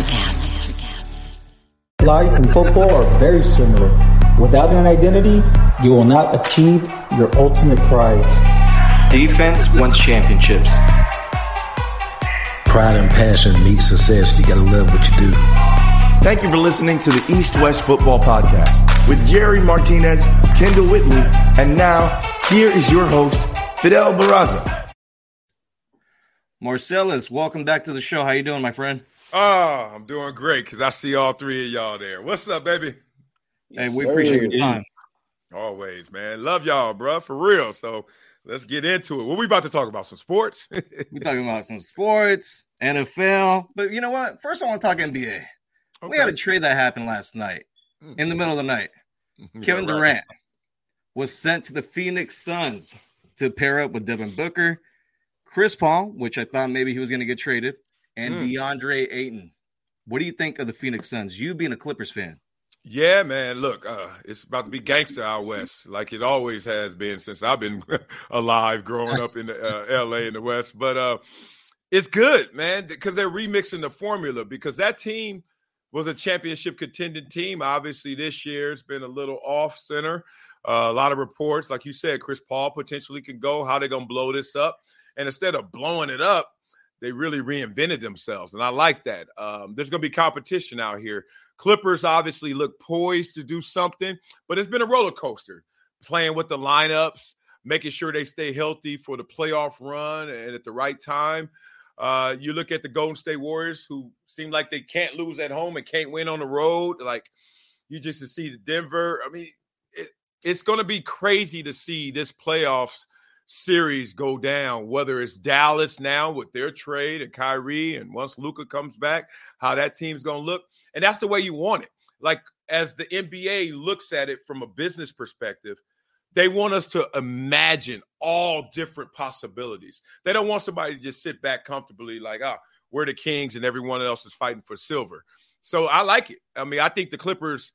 Electricast. Life and football are very similar. Without an identity, you will not achieve your ultimate prize. Defense wins championships. Pride and passion meet success. You gotta love what you do. Thank you for listening to the East West Football Podcast with Jerry Martinez, Kendall Whitley, and now here is your host, Fidel Barraza. Marcellus, welcome back to the show. How you doing, my friend? Oh, I'm doing great because I see all three of y'all there. What's up, baby? Hey, we appreciate your time. Always, man. Love y'all, bro, for real. So let's get into it. What we about to talk about? Some sports? we talking about some sports, NFL. But you know what? First, I want to talk NBA. Okay. We had a trade that happened last night in the mm-hmm. middle of the night. yeah, Kevin right. Durant was sent to the Phoenix Suns to pair up with Devin Booker Chris Paul, which I thought maybe he was going to get traded, and mm. DeAndre Ayton. What do you think of the Phoenix Suns? You being a Clippers fan. Yeah, man. Look, uh, it's about to be gangster out west, like it always has been since I've been alive, growing up in the, uh, L.A. in the West. But uh, it's good, man, because they're remixing the formula. Because that team was a championship contending team. Obviously, this year it's been a little off center. Uh, a lot of reports, like you said, Chris Paul potentially can go. How they gonna blow this up? And instead of blowing it up, they really reinvented themselves. And I like that. Um, there's going to be competition out here. Clippers obviously look poised to do something, but it's been a roller coaster playing with the lineups, making sure they stay healthy for the playoff run and at the right time. Uh, you look at the Golden State Warriors, who seem like they can't lose at home and can't win on the road. Like you just see the Denver. I mean, it, it's going to be crazy to see this playoffs series go down, whether it's Dallas now with their trade and Kyrie, and once Luka comes back, how that team's to look. And that's the way you want it. Like, as the NBA looks at it from a business perspective, they want us to imagine all different possibilities. They don't want somebody to just sit back comfortably, like, ah, we're the Kings and everyone else is fighting for silver. So I like it. I mean, I think the Clippers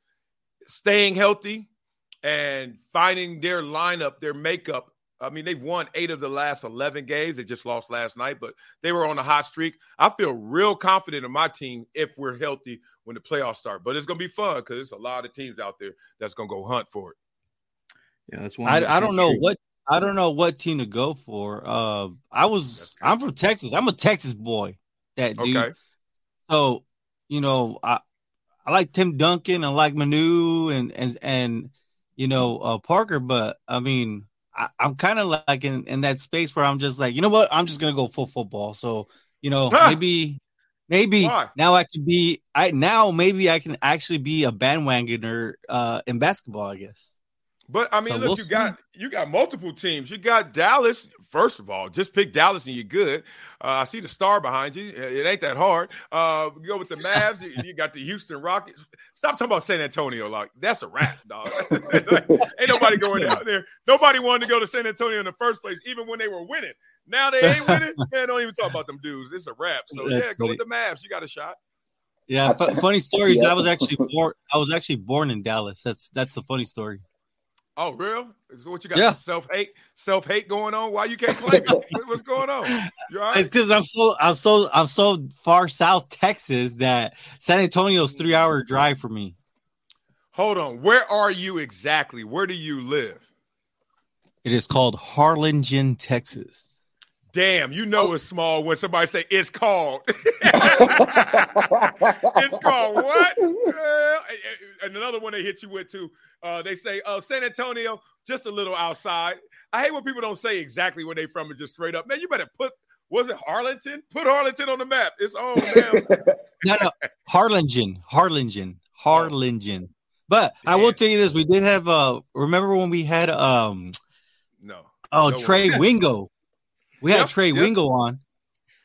staying healthy and finding their lineup, their makeup I mean, they've won eight of the last 11 games. They just lost last night, but they were on a hot streak. I feel real confident in my team if we're healthy when the playoffs start. But it's going to be fun because there's a lot of teams out there that's going to go hunt for it. Yeah, that's one. I, I don't know what I don't know what team to go for. Uh, I was I'm from Texas. I'm a Texas boy. That dude. Okay. So you know I I like Tim Duncan. I like Manu and and and you know uh, Parker. But I mean I, am kind of like in, in that space where I'm just like, you know what? I'm just gonna go full football. So, you know, huh. maybe maybe Why? now I can be I now maybe I can actually be a bandwagoner uh in basketball, I guess. But I mean, so look, we'll you see. got you got multiple teams. You got Dallas. First of all, just pick Dallas and you're good. Uh, I see the star behind you. It ain't that hard. Uh, you go with the Mavs. you got the Houston Rockets. Stop talking about San Antonio. Like that's a wrap, dog. like, ain't nobody going out there. Nobody wanted to go to San Antonio in the first place, even when they were winning. Now they ain't winning. Man, don't even talk about them dudes. It's a wrap. So that's yeah, go with the Mavs. You got a shot. Yeah, f- funny stories. yeah. I was actually born. I was actually born in Dallas. That's that's the funny story. Oh, real? Is what you got? Yeah. Self hate, self hate going on. Why you can't claim it? What's going on? Right? It's because I'm so, I'm so, I'm so far south Texas that San Antonio's three mm-hmm. hour drive for me. Hold on, where are you exactly? Where do you live? It is called Harlingen, Texas. Damn, you know oh. it's small when somebody say it's called. it's called what? and another one they hit you with too. Uh, they say, "Oh, San Antonio, just a little outside." I hate when people don't say exactly where they from and just straight up. Man, you better put. Was it Harlingen? Put Harlingen on the map. It's on now. no, no, Harlingen, Harlingen, Harlingen. But Damn. I will tell you this: we did have. Uh, remember when we had um. No. Oh, no Trey Wingo. We had yep, Trey yep. Wingo on,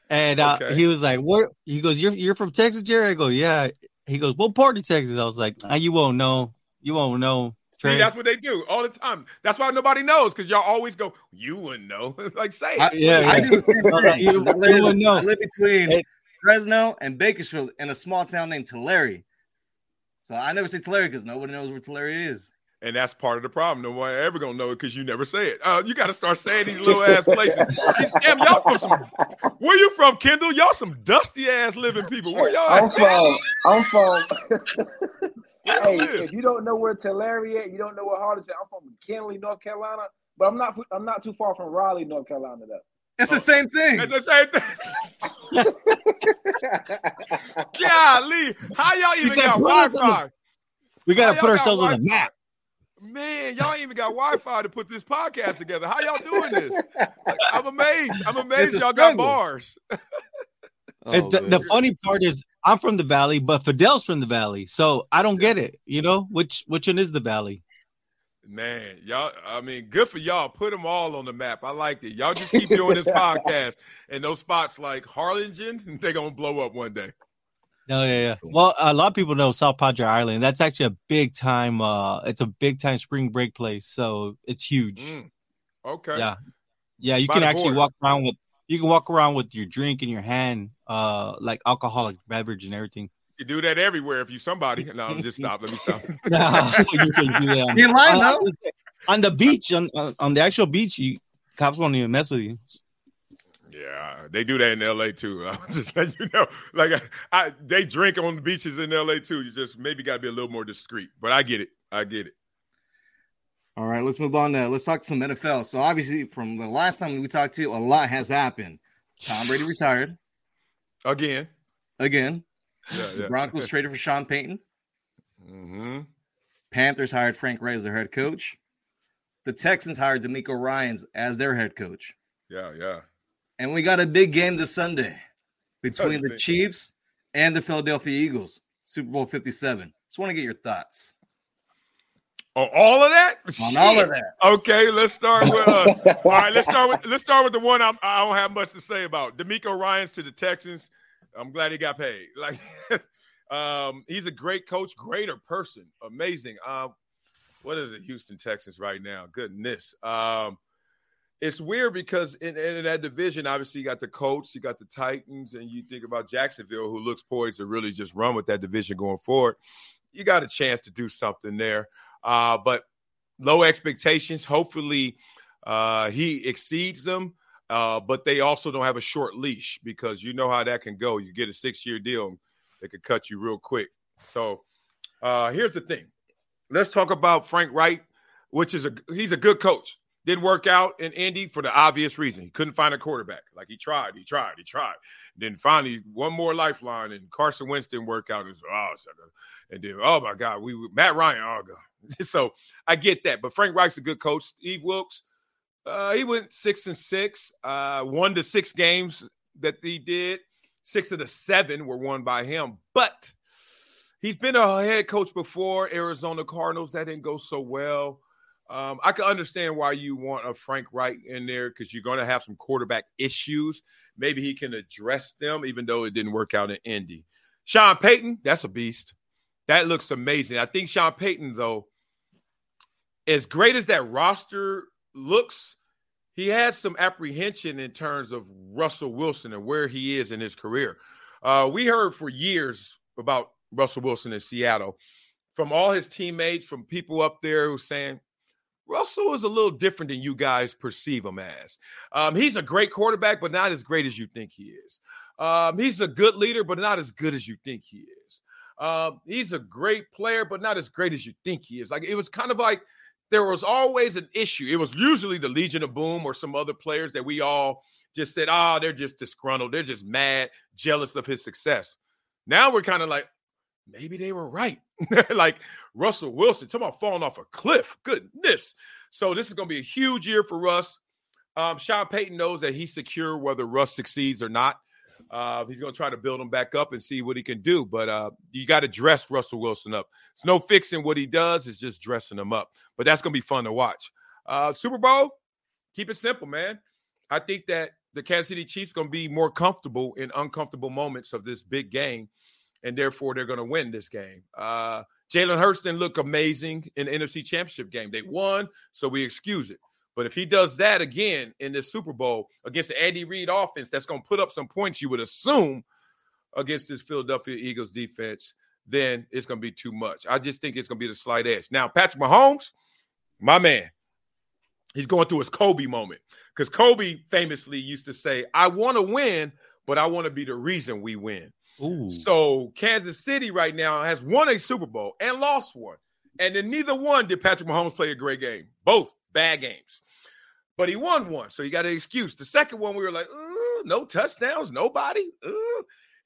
and uh, okay. he was like, "What?" He goes, "You're you're from Texas, Jerry?" I go, "Yeah." He goes, "What part of Texas?" I was like, ah, "You won't know. You won't know." Trey. See, that's what they do all the time. That's why nobody knows because y'all always go, "You wouldn't know." like, say, I, yeah, I do. you, I live, wouldn't know. I live between hey. Fresno and Bakersfield in a small town named Tulare. So I never say Tulare because nobody knows where Tulare is. And that's part of the problem. No one ever gonna know it because you never say it. Uh, you got to start saying these little ass places. damn, y'all from some? Where you from, Kendall? Y'all some dusty ass living people. Where y'all? I'm from. I'm from. hey, if you don't know where Tulare is, you don't know where Harlingen. I'm from McKinley, North Carolina, but I'm not. I'm not too far from Raleigh, North Carolina, though. It's the same thing. It's the same thing. Golly, how y'all even got Wi-Fi? We got to put ourselves on the map. Man, y'all even got Wi-Fi to put this podcast together. How y'all doing this? Like, I'm amazed. I'm amazed y'all got bars. oh, the, the, funny part is I'm from the valley, but Fidel's from the valley, so I don't get it. You know which which one is the valley? Man, y'all, I mean, good for y'all. Put them all on the map. I like it. Y'all just keep doing this podcast, and those spots like Harlingen, they're gonna blow up one day. No, yeah, yeah. Well, a lot of people know South Padre Island. That's actually a big time. Uh, it's a big time spring break place, so it's huge. Mm, okay. Yeah, yeah. You By can actually walk around with you can walk around with your drink in your hand, uh, like alcoholic beverage and everything. You do that everywhere if you somebody. No, just stop. Let me stop. no, you can do that. You're lying though. On the beach, on on the actual beach, you cops won't even mess with you. Yeah, they do that in L.A. too. I'm just letting you know. Like, I, I, they drink on the beaches in L.A. too. You just maybe got to be a little more discreet. But I get it. I get it. All right, let's move on. Now. Let's talk some NFL. So obviously, from the last time we talked to you, a lot has happened. Tom Brady retired again. Again. Yeah, yeah. Broncos traded for Sean Payton. Mm-hmm. Panthers hired Frank Reich as their head coach. The Texans hired DeMeco Ryans as their head coach. Yeah, yeah. And we got a big game this Sunday between the Chiefs and the Philadelphia Eagles, Super Bowl 57. Just want to get your thoughts. On all of that? On all of that. Okay, let's start with. Uh, all right, let's start with. Let's start with the one I'm, I do not have much to say about. DeMeco Ryans to the Texans. I'm glad he got paid. Like, um, he's a great coach, greater person, amazing. Um, what is it, Houston Texans right now? Goodness. Um, it's weird because in, in, that division, obviously you got the Colts, you got the Titans, and you think about Jacksonville, who looks poised to really just run with that division going forward. You got a chance to do something there, uh, but low expectations. Hopefully, uh, he exceeds them. Uh, but they also don't have a short leash because you know how that can go. You get a six year deal, they could cut you real quick. So uh, here's the thing. Let's talk about Frank Reich, which is a he's a good coach. Didn't work out in Indy for the obvious reason. He couldn't find a quarterback. Like he tried, he tried, he tried. And then finally, one more lifeline, and Carson Wentz didn't work out. And, oh, and then, oh my God, we Matt Ryan. Oh God. so I get that. But Frank Reich's a good coach. Steve Wilks, uh, he went six and six, uh, one to six games that he did. Six of the seven were won by him, but he's been a head coach before. Arizona Cardinals that didn't go so well. Um, I can understand why you want a Frank Reich in there because you're going to have some quarterback issues. Maybe he can address them, even though it didn't work out in Indy. Sean Payton, that's a beast. That looks amazing. I think Sean Payton, though, as great as that roster looks, he has some apprehension in terms of Russell Wilson and where he is in his career. Uh, we heard for years about Russell Wilson in Seattle from all his teammates, from people up there who saying Russell is a little different than you guys perceive him as. Um, he's a great quarterback, but not as great as you think he is. Um, he's a good leader, but not as good as you think he is. Um, he's a great player, but not as great as you think he is. Like it was kind of like there was always an issue. It was usually the Legion of Boom or some other players that we all just said, oh, they're just disgruntled. They're just mad, jealous of his success. Now we're kind of like, maybe they were right. like Russell Wilson, talking about falling off a cliff. Goodness. So this is going to be a huge year for Russ. Um, Sean Payton knows that he's secure whether Russ succeeds or not. Uh, he's going to try to build him back up and see what he can do. But uh, you got to dress Russell Wilson up. It's no fixing what he does. It's just dressing him up. But that's going to be fun to watch. Uh, Super Bowl, keep it simple, man. I think that the Kansas City Chiefs going to be more comfortable in uncomfortable moments of this big game, and therefore they're going to win this game. Uh, Jalen Hurts didn't look amazing in the NFC Championship game. They won, so we excuse it. But if he does that again in this Super Bowl against the Andy Reid offense, that's going to put up some points, you would assume, against this Philadelphia Eagles defense, then it's going to be too much. I just think it's going to be the slight edge. Now, Patrick Mahomes, my man, he's going through his Kobe moment because Kobe famously used to say, I want to win, but I want to be the reason we win. Ooh. So Kansas City right now has won a Super Bowl and lost one. And then neither one did Patrick Mahomes play a great game. Both bad games. But he won one. So he got an excuse. The second one, we were like, no touchdowns, nobody.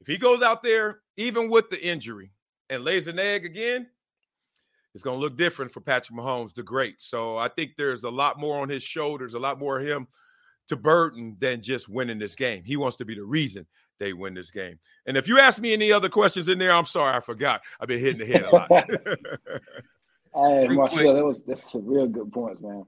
If he goes out there, even with the injury, and lays an egg again, it's going to look different for Patrick Mahomes, the great. So I think there's a lot more on his shoulders, a lot more of him to burden than just winning this game. He wants to be the reason they win this game. And if you ask me any other questions in there, I'm sorry, I forgot. I've been hitting the head a lot. hey, Marcel, that was that's some real good points, man.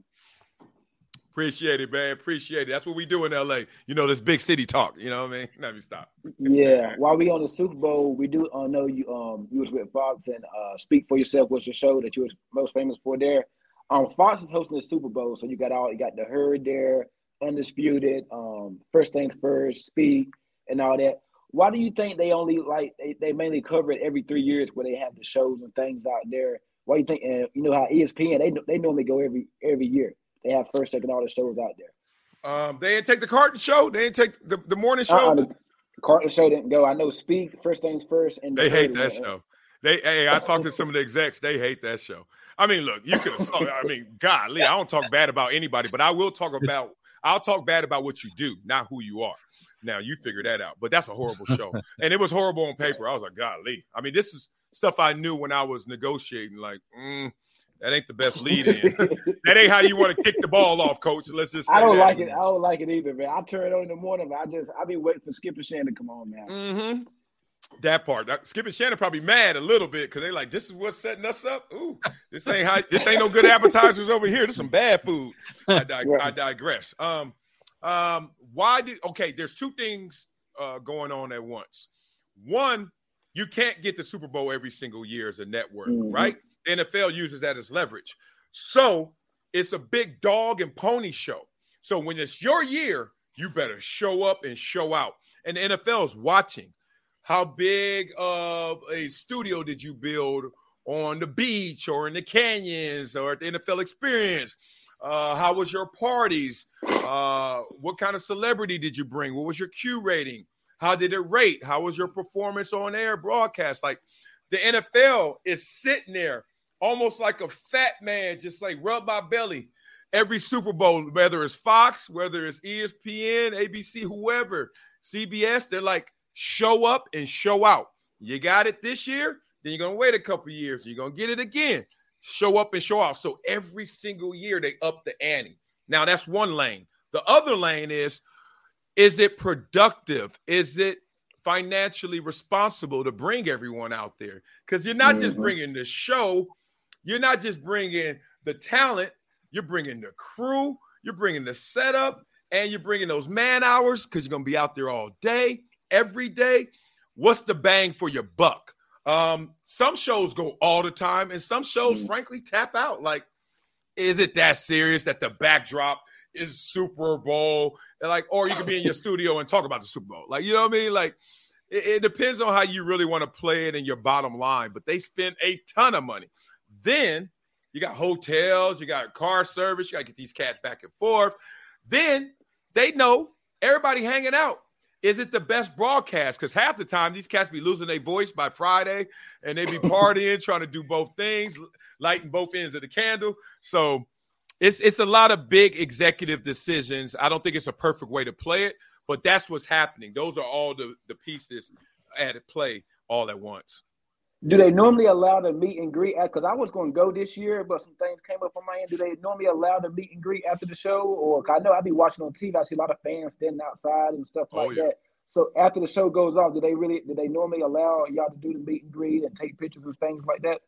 Appreciate it, man. Appreciate it. That's what we do in LA. You know, this big city talk. You know what I mean? Let me stop. yeah. While we on the Super Bowl, we do uh, know you um you was with Fox and uh Speak for Yourself was your show that you was most famous for there. Um Fox is hosting the Super Bowl, so you got all you got the herd there, undisputed, um, first things first, speak and all that. Why do you think they only like they, they mainly cover it every three years where they have the shows and things out there? Why do you think and you know how ESPN they they normally go every every year. They have first, second, all the shows out there. Um, they didn't take the Carton show. They didn't take the, the morning show. Uh-uh, the, Carton show didn't go. I know. Speak first things first, and they hate that show. They, hey, I talked to some of the execs. They hate that show. I mean, look, you could have. I mean, golly, I don't talk bad about anybody, but I will talk about. I'll talk bad about what you do, not who you are. Now you figure that out. But that's a horrible show, and it was horrible on paper. I was like, golly. I mean, this is stuff I knew when I was negotiating. Like, mm, that ain't the best lead in. that ain't how you want to kick the ball off, coach. Let's just. I don't that. like it. I don't like it either, man. I turn it on in the morning, but I just I be waiting for Skip and Shannon to come on now. Mm-hmm. That part. Skip and Shannon probably mad a little bit because they like this is what's setting us up. Ooh, this ain't how. This ain't no good appetizers over here. This some bad food. I, dig- I digress. Um, um, why did? Okay, there's two things uh, going on at once. One, you can't get the Super Bowl every single year as a network, mm-hmm. right? NFL uses that as leverage. So it's a big dog and pony show. So when it's your year, you better show up and show out. And the NFL is watching. How big of a studio did you build on the beach or in the canyons or at the NFL experience? Uh, how was your parties? Uh, what kind of celebrity did you bring? What was your Q rating? How did it rate? How was your performance on air broadcast? Like the NFL is sitting there almost like a fat man, just like rub my belly every Super Bowl, whether it's Fox, whether it's ESPN, ABC, whoever, CBS, they're like, show up and show out. You got it this year, then you're gonna wait a couple years, you're gonna get it again. Show up and show off. So every single year they up the ante. Now that's one lane. The other lane is is it productive? Is it financially responsible to bring everyone out there? Because you're not mm-hmm. just bringing the show, you're not just bringing the talent, you're bringing the crew, you're bringing the setup, and you're bringing those man hours because you're going to be out there all day, every day. What's the bang for your buck? Um, some shows go all the time, and some shows, mm-hmm. frankly, tap out. Like, is it that serious that the backdrop is Super Bowl? like, or you can be in your studio and talk about the Super Bowl. Like, you know what I mean? Like, it, it depends on how you really want to play it in your bottom line. But they spend a ton of money. Then you got hotels, you got car service, you got to get these cats back and forth. Then they know everybody hanging out. Is it the best broadcast? Because half the time these cats be losing their voice by Friday and they be partying, trying to do both things, lighting both ends of the candle. So it's it's a lot of big executive decisions. I don't think it's a perfect way to play it, but that's what's happening. Those are all the, the pieces at play all at once. Do they normally allow the meet and greet? Because I was going to go this year, but some things came up on my end. Do they normally allow the meet and greet after the show? Or I know I'd be watching on TV. I see a lot of fans standing outside and stuff oh, like oh, yeah. that. So after the show goes off, do they really? Do they normally allow y'all to do the meet and greet and take pictures and things like that?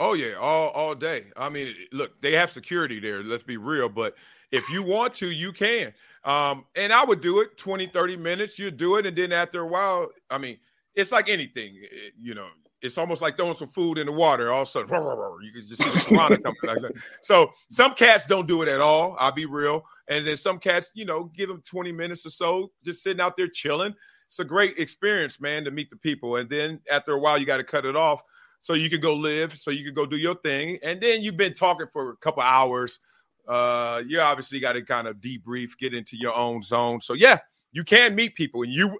Oh yeah, all all day. I mean, look, they have security there. Let's be real, but if you want to, you can. Um, and I would do it 20, 30 minutes. You do it, and then after a while, I mean, it's like anything. You know, it's almost like throwing some food in the water. All of a sudden, you can just see the piranha coming. Like that. So some cats don't do it at all. I'll be real. And then some cats, you know, give them 20 minutes or so, just sitting out there chilling. It's a great experience, man, to meet the people. And then after a while, you got to cut it off so you can go live, so you can go do your thing, and then you've been talking for a couple hours. Uh, you obviously got to kind of debrief, get into your own zone. So yeah, you can meet people, and you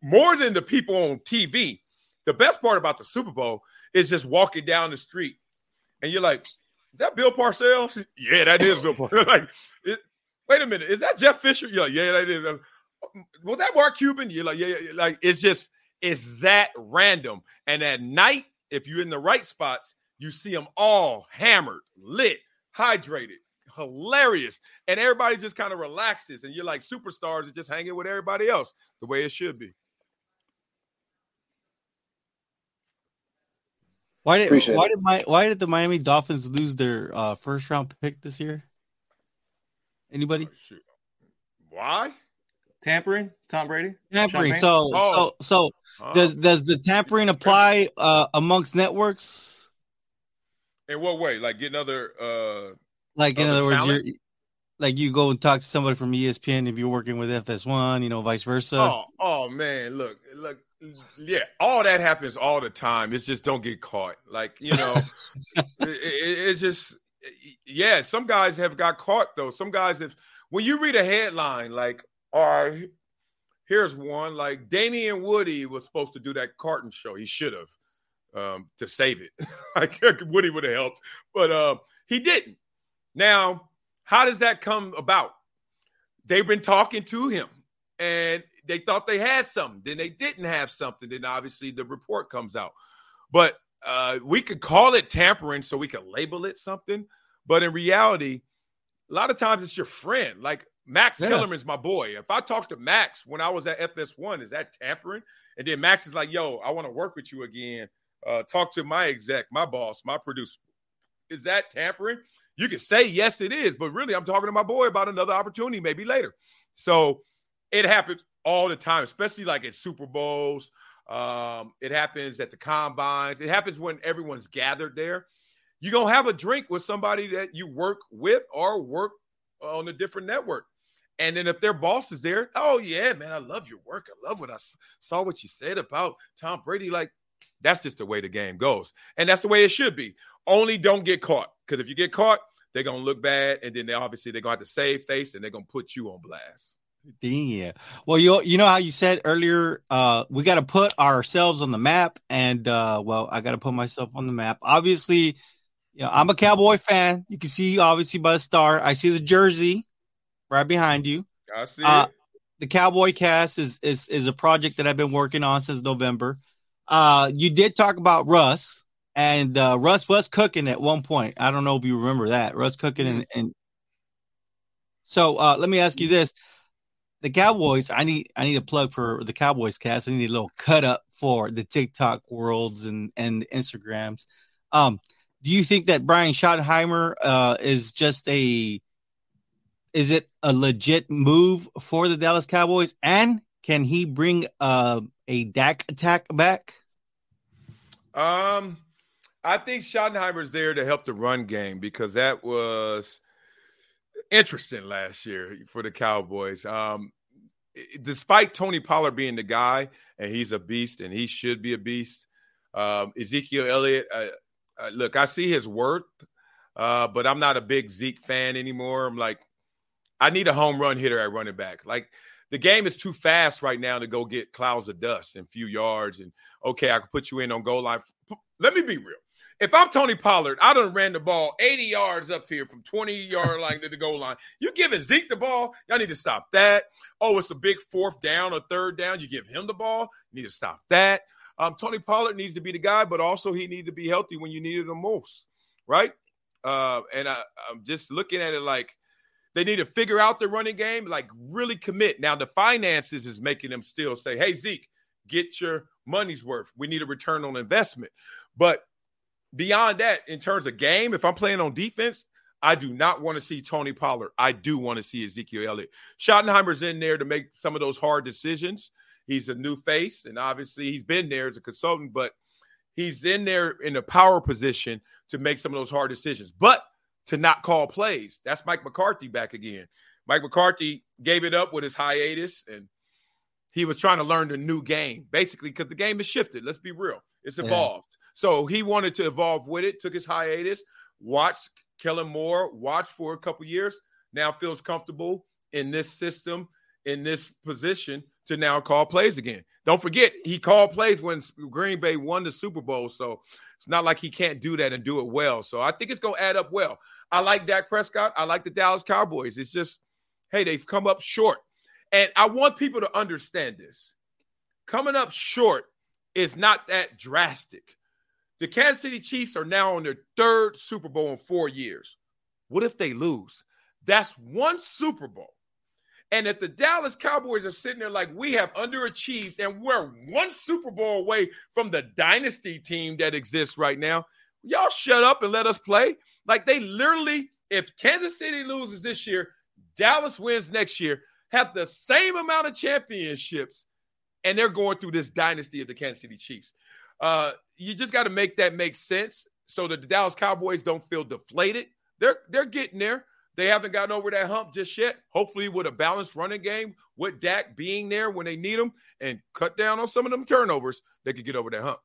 more than the people on TV. The best part about the Super Bowl is just walking down the street, and you're like, "Is that Bill Parcells?" Yeah, that is Bill Parcells. like, it, wait a minute, is that Jeff Fisher? You're like, yeah, that is. Was that Mark Cuban? You're like, yeah, yeah, like it's just it's that random. And at night, if you're in the right spots, you see them all hammered, lit, hydrated, hilarious. And everybody just kind of relaxes. And you're like superstars are just hanging with everybody else the way it should be. Why did Appreciate why it. did my why did the Miami Dolphins lose their uh, first round pick this year? Anybody? Oh, why? Tampering, Tom Brady. Tampering. So, oh. so, so oh. does does the tampering apply uh, amongst networks? In what way? Like getting other, uh like in other words, you're like you go and talk to somebody from ESPN if you're working with FS1, you know, vice versa. Oh, oh man, look, look, yeah, all that happens all the time. It's just don't get caught. Like you know, it, it, it's just yeah. Some guys have got caught though. Some guys have. When you read a headline like all right, here's one. Like Damien Woody was supposed to do that Carton show. He should have um, to save it. like Woody would have helped, but uh, he didn't. Now, how does that come about? They've been talking to him, and they thought they had something. Then they didn't have something. Then obviously the report comes out. But uh, we could call it tampering, so we could label it something. But in reality, a lot of times it's your friend. Like Max yeah. Kellerman's my boy. If I talk to Max when I was at FS1, is that tampering? And then Max is like, yo, I want to work with you again. Uh, talk to my exec, my boss, my producer. Is that tampering? You can say, yes, it is. But really, I'm talking to my boy about another opportunity maybe later. So it happens all the time, especially like at Super Bowls. Um, it happens at the combines. It happens when everyone's gathered there. You're going to have a drink with somebody that you work with or work on a different network. And then if their boss is there, oh yeah, man, I love your work. I love what I saw what you said about Tom Brady. Like that's just the way the game goes, and that's the way it should be. Only don't get caught, because if you get caught, they're gonna look bad, and then they obviously they're gonna have to save face, and they're gonna put you on blast. Yeah. Well, you you know how you said earlier, uh, we got to put ourselves on the map, and uh, well, I got to put myself on the map. Obviously, you know, I'm a Cowboy fan. You can see obviously by the star. I see the jersey right behind you. I see uh, The Cowboy Cast is is is a project that I've been working on since November. Uh, you did talk about Russ, and uh, Russ was cooking at one point. I don't know if you remember that. Russ cooking, and, and so uh, let me ask you this: the Cowboys. I need I need a plug for the Cowboys cast. I need a little cut up for the TikTok worlds and and the Instagrams. Um, do you think that Brian Schottenheimer uh, is just a is it a legit move for the Dallas Cowboys? And can he bring uh, a Dak attack back? Um, I think Schottenheimer's there to help the run game because that was interesting last year for the Cowboys. Um, despite Tony Pollard being the guy, and he's a beast, and he should be a beast. Um, Ezekiel Elliott, uh, uh, look, I see his worth, uh, but I'm not a big Zeke fan anymore. I'm like, I need a home run hitter at running back. Like the game is too fast right now to go get clouds of dust and few yards. And okay, I can put you in on goal line. Let me be real. If I'm Tony Pollard, I done ran the ball 80 yards up here from 20 yard line to the goal line. You giving Zeke the ball, y'all need to stop that. Oh, it's a big fourth down or third down. You give him the ball, you need to stop that. Um, Tony Pollard needs to be the guy, but also he needs to be healthy when you need it the most, right? Uh, and I, I'm just looking at it like they need to figure out the running game, like really commit. Now the finances is making them still say, "Hey Zeke, get your money's worth. We need a return on investment." But beyond that, in terms of game, if I'm playing on defense, I do not want to see Tony Pollard. I do want to see Ezekiel Elliott. Schottenheimer's in there to make some of those hard decisions. He's a new face, and obviously he's been there as a consultant, but he's in there in a power position to make some of those hard decisions. But to not call plays. That's Mike McCarthy back again. Mike McCarthy gave it up with his hiatus and he was trying to learn the new game, basically, because the game has shifted. Let's be real. It's evolved. Yeah. So he wanted to evolve with it, took his hiatus, watched Kellen Moore, watched for a couple years, now feels comfortable in this system, in this position to now call plays again. Don't forget, he called plays when Green Bay won the Super Bowl. So it's not like he can't do that and do it well. So I think it's going to add up well. I like Dak Prescott. I like the Dallas Cowboys. It's just, hey, they've come up short. And I want people to understand this. Coming up short is not that drastic. The Kansas City Chiefs are now on their third Super Bowl in four years. What if they lose? That's one Super Bowl. And if the Dallas Cowboys are sitting there like we have underachieved and we're one Super Bowl away from the dynasty team that exists right now, y'all shut up and let us play. Like they literally, if Kansas City loses this year, Dallas wins next year, have the same amount of championships, and they're going through this dynasty of the Kansas City Chiefs. Uh, you just got to make that make sense so that the Dallas Cowboys don't feel deflated. They're they're getting there. They haven't gotten over that hump just yet. Hopefully, with a balanced running game, with Dak being there when they need him and cut down on some of them turnovers, they could get over that hump.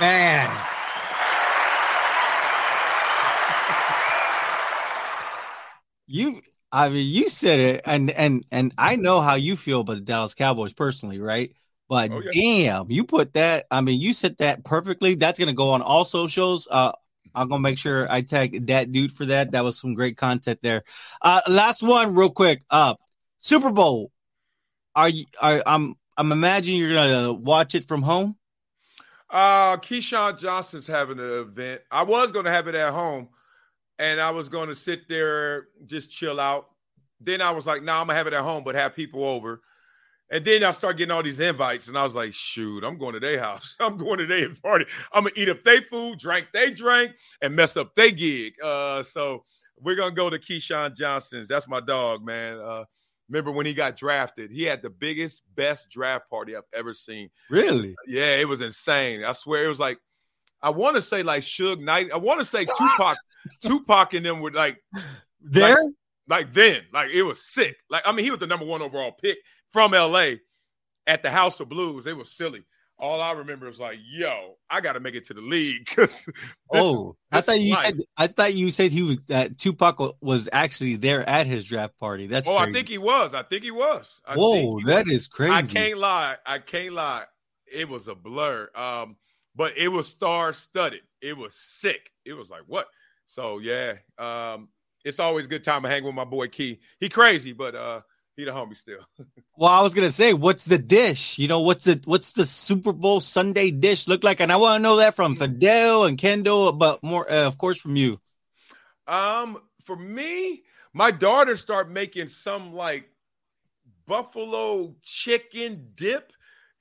Man. You I mean you said it and and and I know how you feel about the Dallas Cowboys personally, right? But oh, yeah. damn, you put that I mean you said that perfectly. That's to go on all socials. Uh I'm gonna make sure I tag that dude for that. That was some great content there. Uh, last one, real quick. Uh, Super Bowl. Are you? Are I'm? I'm imagining you're gonna watch it from home. Uh, Keyshawn Johnson's having an event. I was gonna have it at home, and I was gonna sit there just chill out. Then I was like, "No, nah, I'm gonna have it at home, but have people over." And then I start getting all these invites, and I was like, shoot, I'm going to their house. I'm going to their party. I'm gonna eat up their food, drink they drink, and mess up their gig. Uh, so we're gonna go to Keyshawn Johnson's. That's my dog, man. Uh, remember when he got drafted? He had the biggest, best draft party I've ever seen. Really? Yeah, it was insane. I swear it was like I want to say like Suge Knight. I want to say Tupac, Tupac and them were like there. Like, like then, like it was sick. Like I mean, he was the number one overall pick from LA at the House of Blues. It was silly. All I remember was like, "Yo, I got to make it to the league." Oh, I thought you life. said I thought you said he was that Tupac was actually there at his draft party. That's oh, crazy. I think he was. I think he was. I Whoa, he that was. is crazy. I can't lie. I can't lie. It was a blur. Um, but it was star studded. It was sick. It was like what? So yeah. Um, it's always a good time to hang with my boy Key. He crazy, but uh, he the homie still. well, I was gonna say, what's the dish? You know, what's the what's the Super Bowl Sunday dish look like? And I want to know that from Fidel and Kendall, but more, uh, of course, from you. Um, for me, my daughter started making some like buffalo chicken dip,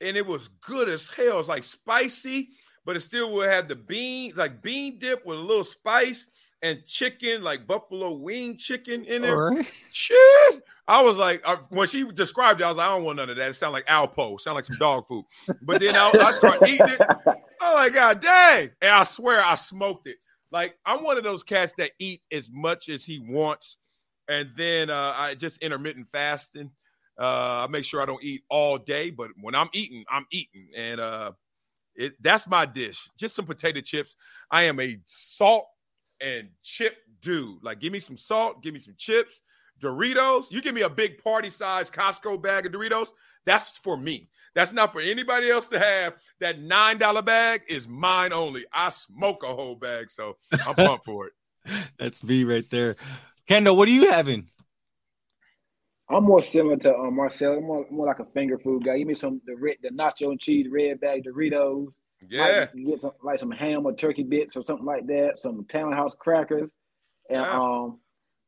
and it was good as hell. It's like spicy, but it still would have the bean, like bean dip with a little spice and chicken, like buffalo wing chicken in there. Right. Shit. I was like, uh, when she described it, I was like, I don't want none of that. It sounded like Alpo, sound like some dog food. But then I, I started eating it. Oh my god, dang! And I swear I smoked it. Like I'm one of those cats that eat as much as he wants, and then uh, I just intermittent fasting. Uh, I make sure I don't eat all day, but when I'm eating, I'm eating, and uh, it, that's my dish. Just some potato chips. I am a salt and chip dude. Like, give me some salt, give me some chips, Doritos. You give me a big party size Costco bag of Doritos. That's for me. That's not for anybody else to have. That nine dollar bag is mine only. I smoke a whole bag, so I'm pumped for it. That's me right there. Kendall, what are you having? I'm more similar to um, Marcel. I'm more, more like a finger food guy. Give me some the red, the nacho and cheese red bag Doritos. Yeah, like, get some like some ham or turkey bits or something like that. Some townhouse crackers, and yeah. um,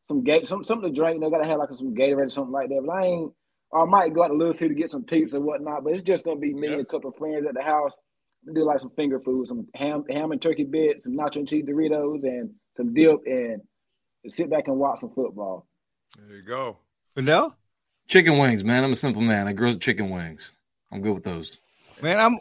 some gate some something to drink. They gotta have like some Gatorade or something like that. But I ain't. I might go out to Little City to get some pizza or whatnot. But it's just gonna be me yeah. and a couple of friends at the house. Do like some finger food, some ham, ham and turkey bits, some nacho and cheese Doritos, and some dip, and sit back and watch some football. There you go. Fidel? Chicken wings, man. I'm a simple man. I grew up chicken wings. I'm good with those. Man, I'm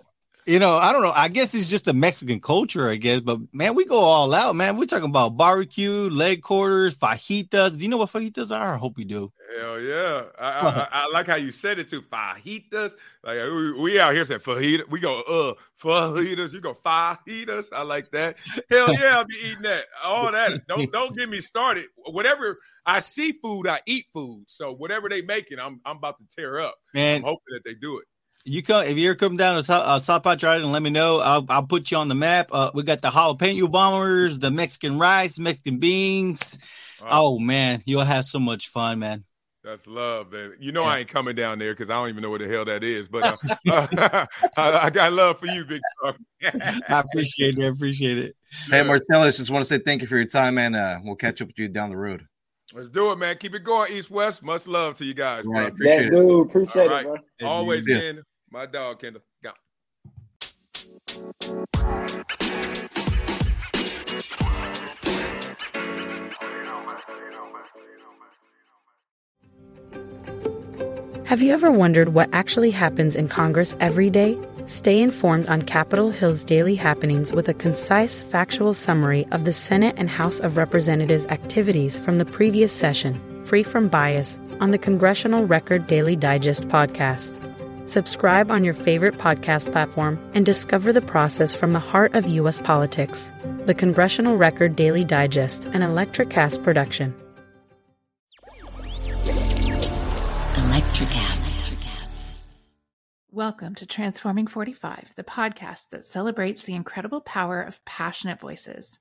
you know, I don't know. I guess it's just the Mexican culture, I guess. But man, we go all out, man. We're talking about barbecue, leg quarters, fajitas. Do you know what fajitas are? I hope you do. Hell yeah! I, I, I like how you said it too. Fajitas, like we, we out here saying fajita. We go uh fajitas. You go fajitas. I like that. Hell yeah! I'll be eating that. All that. Don't don't get me started. Whatever I see food, I eat food. So whatever they making, I'm I'm about to tear up. Man, I'm hoping that they do it. You come if you're coming down to South, uh, South Padre and let me know. I'll, I'll put you on the map. Uh, we got the jalapeno bombers, the Mexican rice, Mexican beans. Oh man, you'll have so much fun, man. That's love, baby. You know yeah. I ain't coming down there because I don't even know what the hell that is. But uh, I, I, got love for you, big talk. I appreciate it. I appreciate it. Hey, Marcellus, just want to say thank you for your time, and uh, we'll catch up with you down the road. Let's do it, man. Keep it going, East West. Much love to you guys. Right. Appreciate that dude, appreciate it, bro. Always, in my dog, Kendall. Go. Have you ever wondered what actually happens in Congress every day? Stay informed on Capitol Hill's daily happenings with a concise, factual summary of the Senate and House of Representatives activities from the previous session, free from bias, on the Congressional Record Daily Digest podcast. Subscribe on your favorite podcast platform and discover the process from the heart of U.S. politics. The Congressional Record Daily Digest, an Electricast production. Electricast. Welcome to Transforming 45, the podcast that celebrates the incredible power of passionate voices.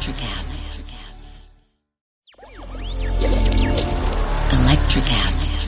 Electricast. Electricast.